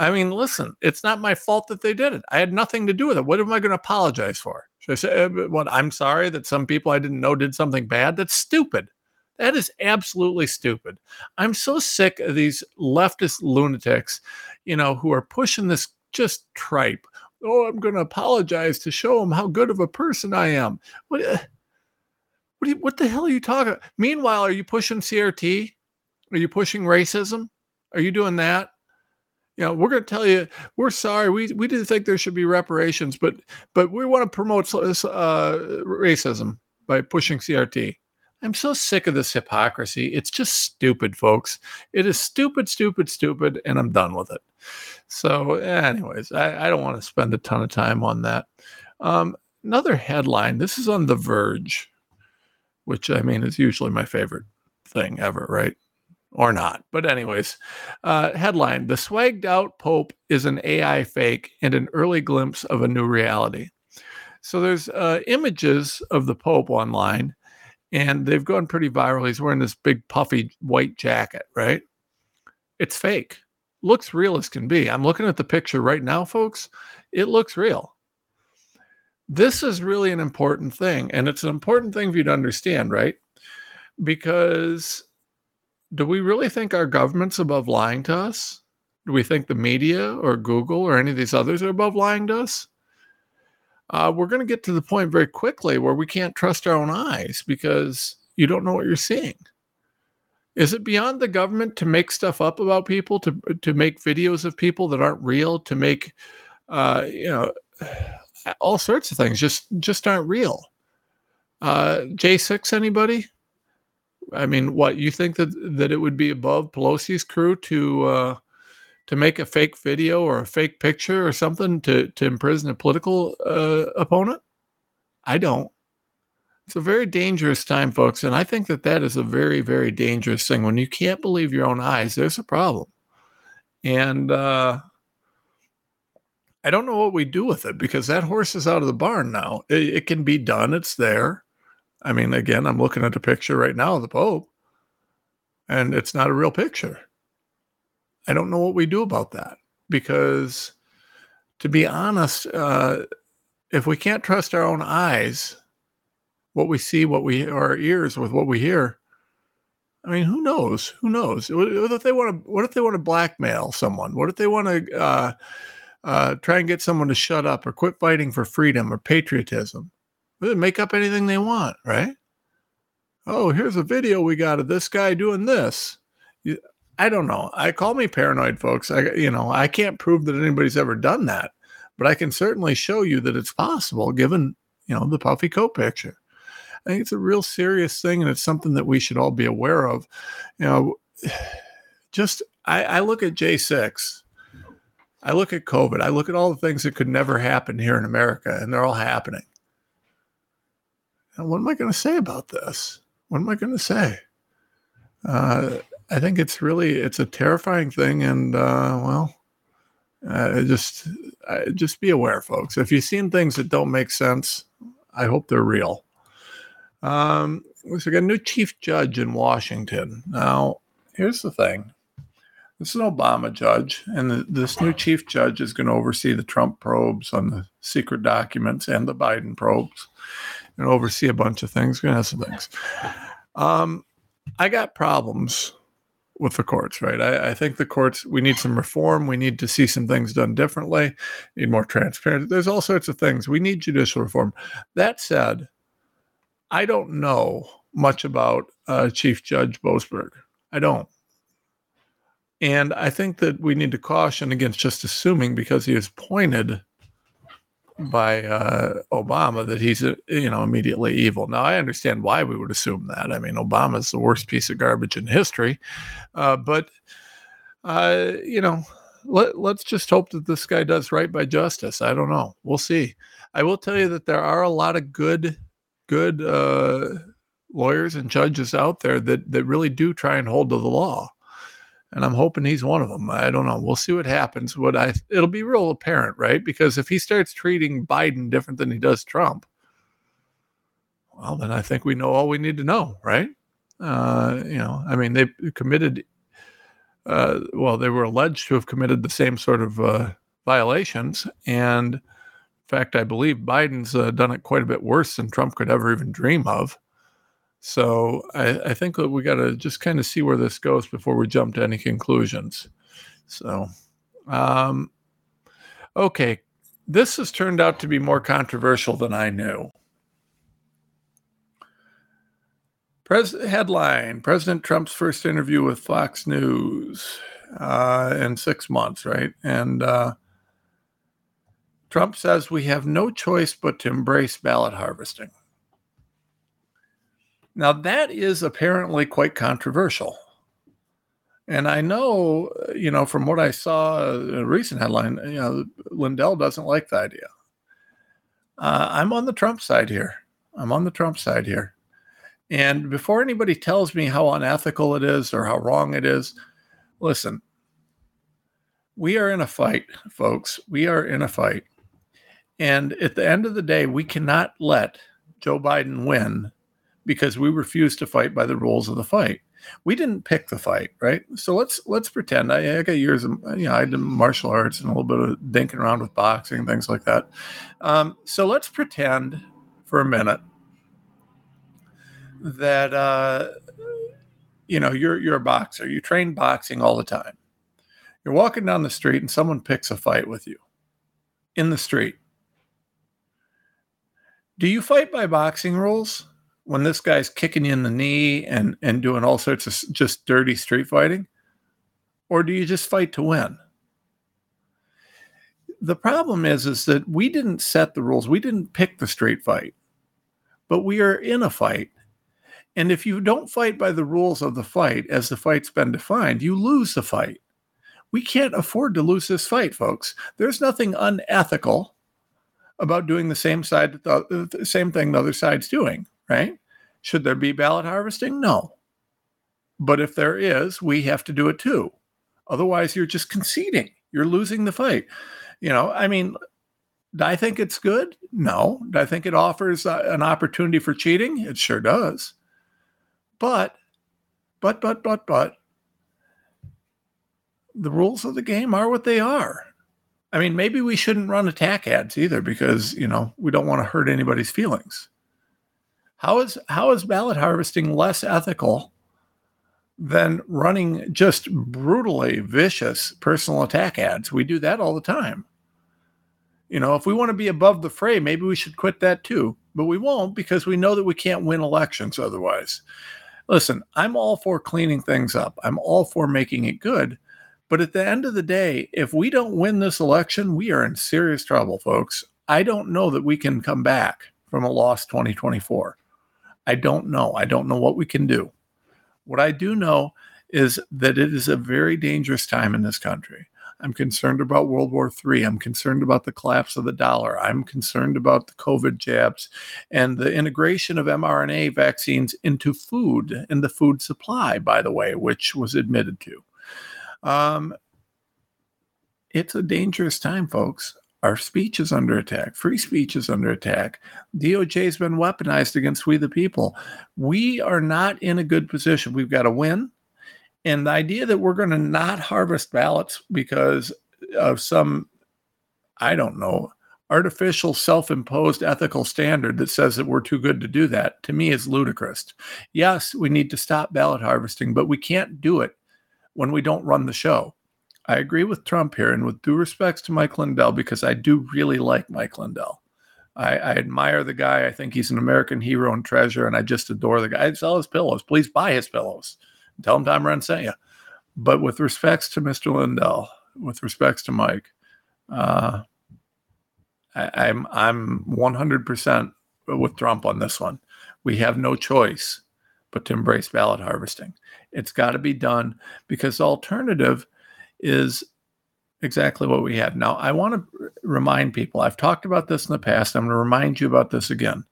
I mean, listen, it's not my fault that they did it. I had nothing to do with it. What am I going to apologize for? Should I say, uh, what? I'm sorry that some people I didn't know did something bad? That's stupid. That is absolutely stupid. I'm so sick of these leftist lunatics, you know, who are pushing this just tripe. Oh, I'm going to apologize to show them how good of a person I am. What? Uh, what, you, what the hell are you talking? About? Meanwhile, are you pushing CRT? Are you pushing racism? Are you doing that? You know, we're going to tell you we're sorry. We we didn't think there should be reparations, but but we want to promote uh, racism by pushing CRT. I'm so sick of this hypocrisy. It's just stupid, folks. It is stupid, stupid, stupid, and I'm done with it. So, anyways, I, I don't want to spend a ton of time on that. Um, another headline. This is on The Verge, which I mean is usually my favorite thing ever, right? Or not. But, anyways, uh, headline The swagged out Pope is an AI fake and an early glimpse of a new reality. So, there's uh, images of the Pope online, and they've gone pretty viral. He's wearing this big, puffy white jacket, right? It's fake. Looks real as can be. I'm looking at the picture right now, folks. It looks real. This is really an important thing. And it's an important thing for you to understand, right? Because do we really think our government's above lying to us? Do we think the media or Google or any of these others are above lying to us? Uh, we're going to get to the point very quickly where we can't trust our own eyes because you don't know what you're seeing. Is it beyond the government to make stuff up about people, to to make videos of people that aren't real, to make uh, you know all sorts of things just just aren't real? Uh, J6, anybody? I mean, what you think that that it would be above Pelosi's crew to uh, to make a fake video or a fake picture or something to to imprison a political uh, opponent? I don't. It's a very dangerous time, folks, and I think that that is a very very dangerous thing. When you can't believe your own eyes, there's a problem, and uh, I don't know what we do with it because that horse is out of the barn now. It, it can be done; it's there I mean, again, I'm looking at a picture right now of the Pope, and it's not a real picture. I don't know what we do about that because, to be honest, uh, if we can't trust our own eyes, what we see, what we our ears with what we hear, I mean, who knows? Who knows? What if they want to? What if they want to blackmail someone? What if they want to uh, uh, try and get someone to shut up or quit fighting for freedom or patriotism? They make up anything they want, right? Oh, here's a video we got of this guy doing this. I don't know. I call me paranoid, folks. I, you know, I can't prove that anybody's ever done that, but I can certainly show you that it's possible, given you know the puffy coat picture. I think it's a real serious thing, and it's something that we should all be aware of. You know, just I, I look at J6, I look at COVID, I look at all the things that could never happen here in America, and they're all happening what am I going to say about this? What am I going to say? Uh, I think it's really it's a terrifying thing, and uh, well, uh, just just be aware, folks. If you've seen things that don't make sense, I hope they're real. Um, so we got a new chief judge in Washington. Now, here's the thing: this is an Obama judge, and the, this new chief judge is going to oversee the Trump probes on the secret documents and the Biden probes, and oversee a bunch of things. To have some things. Um, I got problems with the courts, right? I, I, think the courts, we need some reform. We need to see some things done differently, need more transparency. There's all sorts of things. We need judicial reform. That said, I don't know much about uh, Chief Judge Boasberg. I don't. And I think that we need to caution against just assuming because he is appointed by uh, Obama that he's you know immediately evil. Now I understand why we would assume that. I mean, Obama's the worst piece of garbage in history, uh, but uh, you know, let let's just hope that this guy does right by justice. I don't know. We'll see. I will tell you that there are a lot of good good uh, lawyers and judges out there that that really do try and hold to the law and I'm hoping he's one of them. I don't know. We'll see what happens. What I it'll be real apparent, right? Because if he starts treating Biden different than he does Trump, well, then I think we know all we need to know, right? Uh, you know, I mean, they committed. Uh, well, they were alleged to have committed the same sort of uh, violations, and in fact, I believe Biden's uh, done it quite a bit worse than Trump could ever even dream of. So I, I think that we got to just kind of see where this goes before we jump to any conclusions. So, um, okay, this has turned out to be more controversial than I knew. Pres- headline President Trump's first interview with Fox News uh, in six months, right? And uh, Trump says we have no choice but to embrace ballot harvesting. Now, that is apparently quite controversial. And I know, you know, from what I saw a recent headline, you know, Lindell doesn't like the idea. Uh, I'm on the Trump side here. I'm on the Trump side here. And before anybody tells me how unethical it is or how wrong it is, listen, we are in a fight, folks. We are in a fight. And at the end of the day, we cannot let Joe Biden win because we refused to fight by the rules of the fight. We didn't pick the fight, right? So let's let's pretend I, I got years of you know I did martial arts and a little bit of dinking around with boxing things like that. Um, so let's pretend for a minute that uh, you know you're you're a boxer. You train boxing all the time. You're walking down the street and someone picks a fight with you in the street. Do you fight by boxing rules? When this guy's kicking you in the knee and and doing all sorts of just dirty street fighting or do you just fight to win? The problem is is that we didn't set the rules. We didn't pick the street fight but we are in a fight. And if you don't fight by the rules of the fight as the fight's been defined you lose the fight. We can't afford to lose this fight folks. There's nothing unethical about doing the same side the, the same thing the other side's doing right? Should there be ballot harvesting? No. But if there is, we have to do it too. Otherwise, you're just conceding. You're losing the fight. You know, I mean, do I think it's good? No. Do I think it offers uh, an opportunity for cheating? It sure does. But, but, but, but, but, the rules of the game are what they are. I mean, maybe we shouldn't run attack ads either because, you know, we don't want to hurt anybody's feelings. How is how is ballot harvesting less ethical than running just brutally vicious personal attack ads? We do that all the time. You know, if we want to be above the fray, maybe we should quit that too. But we won't because we know that we can't win elections otherwise. Listen, I'm all for cleaning things up. I'm all for making it good. But at the end of the day, if we don't win this election, we are in serious trouble, folks. I don't know that we can come back from a lost 2024. I don't know. I don't know what we can do. What I do know is that it is a very dangerous time in this country. I'm concerned about World War III. I'm concerned about the collapse of the dollar. I'm concerned about the COVID jabs and the integration of mRNA vaccines into food and the food supply, by the way, which was admitted to. Um, it's a dangerous time, folks. Our speech is under attack. Free speech is under attack. DOJ has been weaponized against we the people. We are not in a good position. We've got to win. And the idea that we're going to not harvest ballots because of some, I don't know, artificial self imposed ethical standard that says that we're too good to do that, to me is ludicrous. Yes, we need to stop ballot harvesting, but we can't do it when we don't run the show. I agree with Trump here, and with due respects to Mike Lindell, because I do really like Mike Lindell. I, I, admire the guy. I think he's an American hero and treasure, and I just adore the guy. I sell his pillows. Please buy his pillows. Tell him Tom Renz sent you. But with respects to Mr. Lindell, with respects to Mike, uh, I, I'm I'm 100% with Trump on this one. We have no choice but to embrace ballot harvesting. It's got to be done because the alternative is exactly what we have. Now, I want to remind people I've talked about this in the past. I'm going to remind you about this again.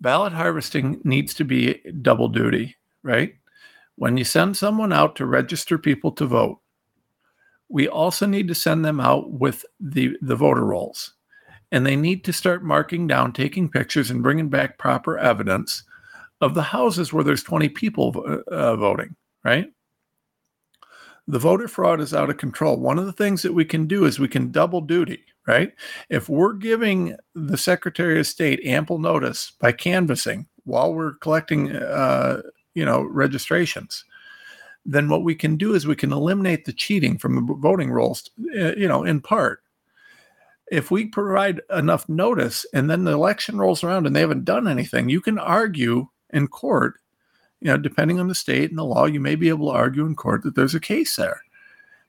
Ballot harvesting needs to be double duty, right? When you send someone out to register people to vote, we also need to send them out with the, the voter rolls. And they need to start marking down, taking pictures, and bringing back proper evidence of the houses where there's 20 people uh, voting, right? The voter fraud is out of control. One of the things that we can do is we can double duty, right? If we're giving the Secretary of State ample notice by canvassing while we're collecting, uh, you know, registrations, then what we can do is we can eliminate the cheating from the voting rolls, uh, you know, in part. If we provide enough notice and then the election rolls around and they haven't done anything, you can argue in court you know, depending on the state and the law, you may be able to argue in court that there's a case there.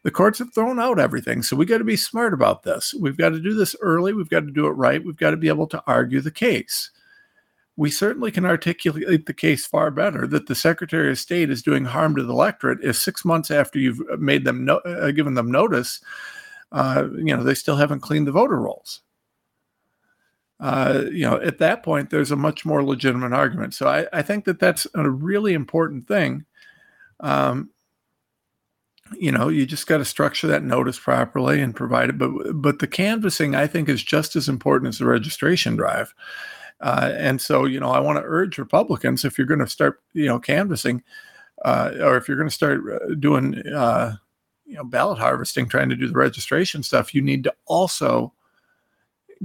The courts have thrown out everything. So we got to be smart about this. We've got to do this early. We've got to do it right. We've got to be able to argue the case. We certainly can articulate the case far better that the Secretary of State is doing harm to the electorate if six months after you've made them no, uh, given them notice, uh, you know, they still haven't cleaned the voter rolls uh, you know, at that point, there's a much more legitimate argument. So I, I think that that's a really important thing. Um, you know, you just got to structure that notice properly and provide it. But but the canvassing, I think, is just as important as the registration drive. Uh, and so, you know, I want to urge Republicans if you're going to start, you know, canvassing, uh, or if you're going to start uh, doing, uh, you know, ballot harvesting, trying to do the registration stuff, you need to also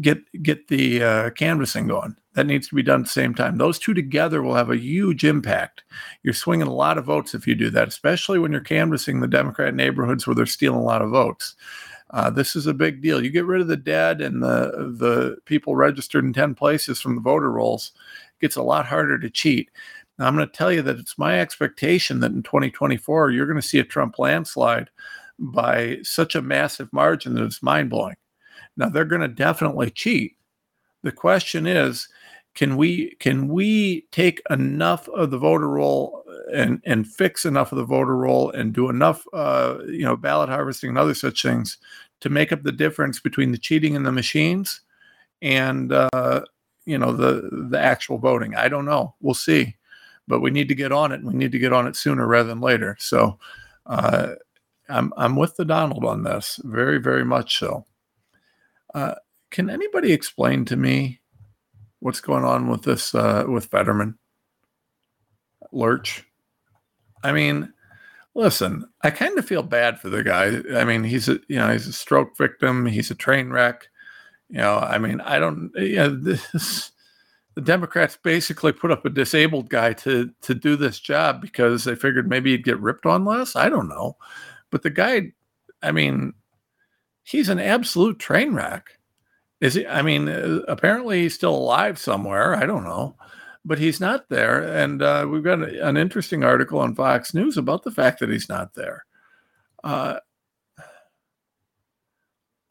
get get the uh, canvassing going. That needs to be done at the same time. Those two together will have a huge impact. You're swinging a lot of votes if you do that, especially when you're canvassing the Democrat neighborhoods where they're stealing a lot of votes. Uh, this is a big deal. You get rid of the dead and the the people registered in ten places from the voter rolls. It gets a lot harder to cheat. Now, I'm going to tell you that it's my expectation that in 2024 you're going to see a Trump landslide by such a massive margin that it's mind blowing. Now they're going to definitely cheat. The question is, can we can we take enough of the voter roll and and fix enough of the voter roll and do enough uh, you know ballot harvesting and other such things to make up the difference between the cheating in the machines and uh, you know the the actual voting? I don't know. We'll see, but we need to get on it. and We need to get on it sooner rather than later. So. Uh, I'm I'm with the Donald on this, very very much so. Uh, can anybody explain to me what's going on with this uh, with Fetterman Lurch? I mean, listen, I kind of feel bad for the guy. I mean, he's a you know he's a stroke victim. He's a train wreck. You know, I mean, I don't. You know, this the Democrats basically put up a disabled guy to to do this job because they figured maybe he'd get ripped on less. I don't know, but the guy, I mean, he's an absolute train wreck. Is he? I mean, uh, apparently he's still alive somewhere. I don't know, but he's not there. And uh, we've got an interesting article on Fox News about the fact that he's not there. Uh,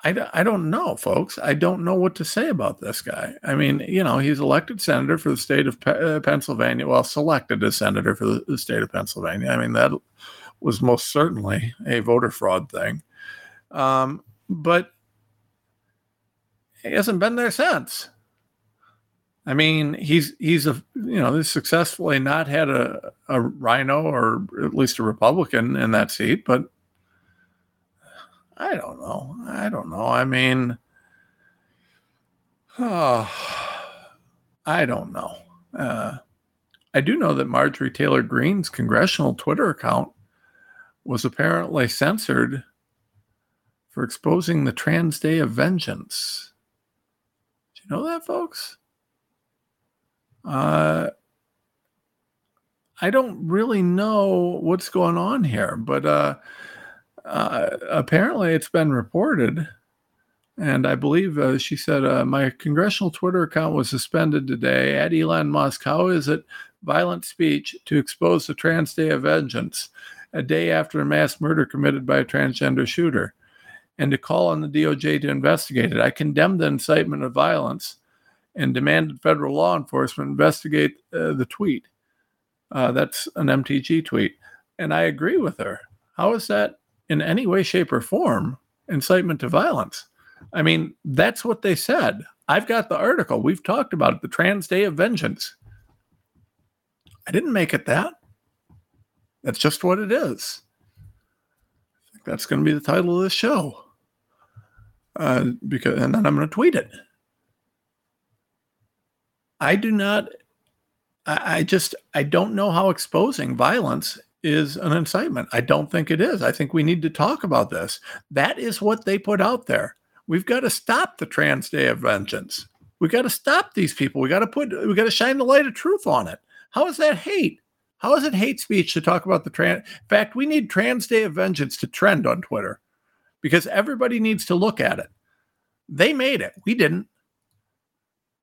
I, I don't know, folks. I don't know what to say about this guy. I mean, you know, he's elected senator for the state of Pe- uh, Pennsylvania. Well, selected as senator for the, the, state of Pennsylvania. I mean, that was most certainly a voter fraud thing. Um, but he hasn't been there since. I mean, he's he's a you know he's successfully not had a a RINO or at least a Republican in that seat, but I don't know. I don't know. I mean, oh, I don't know. Uh, I do know that Marjorie Taylor Greene's congressional Twitter account was apparently censored for exposing the Trans Day of Vengeance. Do you know that, folks? Uh, I don't really know what's going on here, but uh, uh, apparently it's been reported. And I believe uh, she said, uh, My congressional Twitter account was suspended today at Elon Musk. How is it violent speech to expose the Trans Day of Vengeance, a day after a mass murder committed by a transgender shooter, and to call on the DOJ to investigate it? I condemned the incitement of violence and demanded federal law enforcement investigate uh, the tweet. Uh, that's an MTG tweet. And I agree with her. How is that in any way, shape, or form incitement to violence? I mean, that's what they said. I've got the article. We've talked about it, the Trans Day of Vengeance. I didn't make it that. That's just what it is. I think that's going to be the title of this show. Uh, because, and then I'm going to tweet it. I do not. I, I just I don't know how exposing violence is an incitement. I don't think it is. I think we need to talk about this. That is what they put out there. We've got to stop the Trans Day of Vengeance. We got to stop these people. We got to put. We got to shine the light of truth on it. How is that hate? How is it hate speech to talk about the trans? In fact, we need Trans Day of Vengeance to trend on Twitter because everybody needs to look at it. They made it. We didn't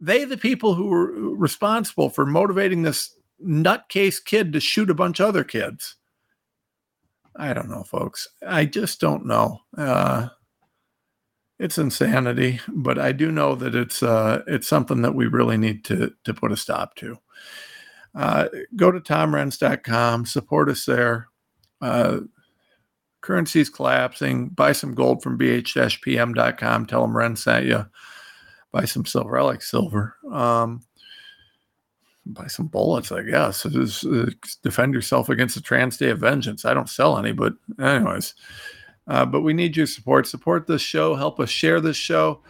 they the people who were responsible for motivating this nutcase kid to shoot a bunch of other kids? I don't know, folks. I just don't know. Uh, it's insanity, but I do know that it's uh, it's something that we really need to to put a stop to. Uh, go to tomrenz.com, support us there. Uh, currency's collapsing. Buy some gold from bh-pm.com. Tell them Renz sent you buy some silver. I like silver. Um, buy some bullets, I guess. Just, uh, defend yourself against the Trans Day of Vengeance. I don't sell any, but anyways. Uh, but we need your support. Support this show. Help us share this show.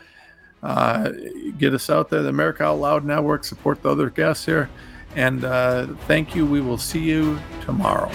Uh, get us out there. The America Out Loud Network. Support the other guests here. And uh, thank you. We will see you tomorrow.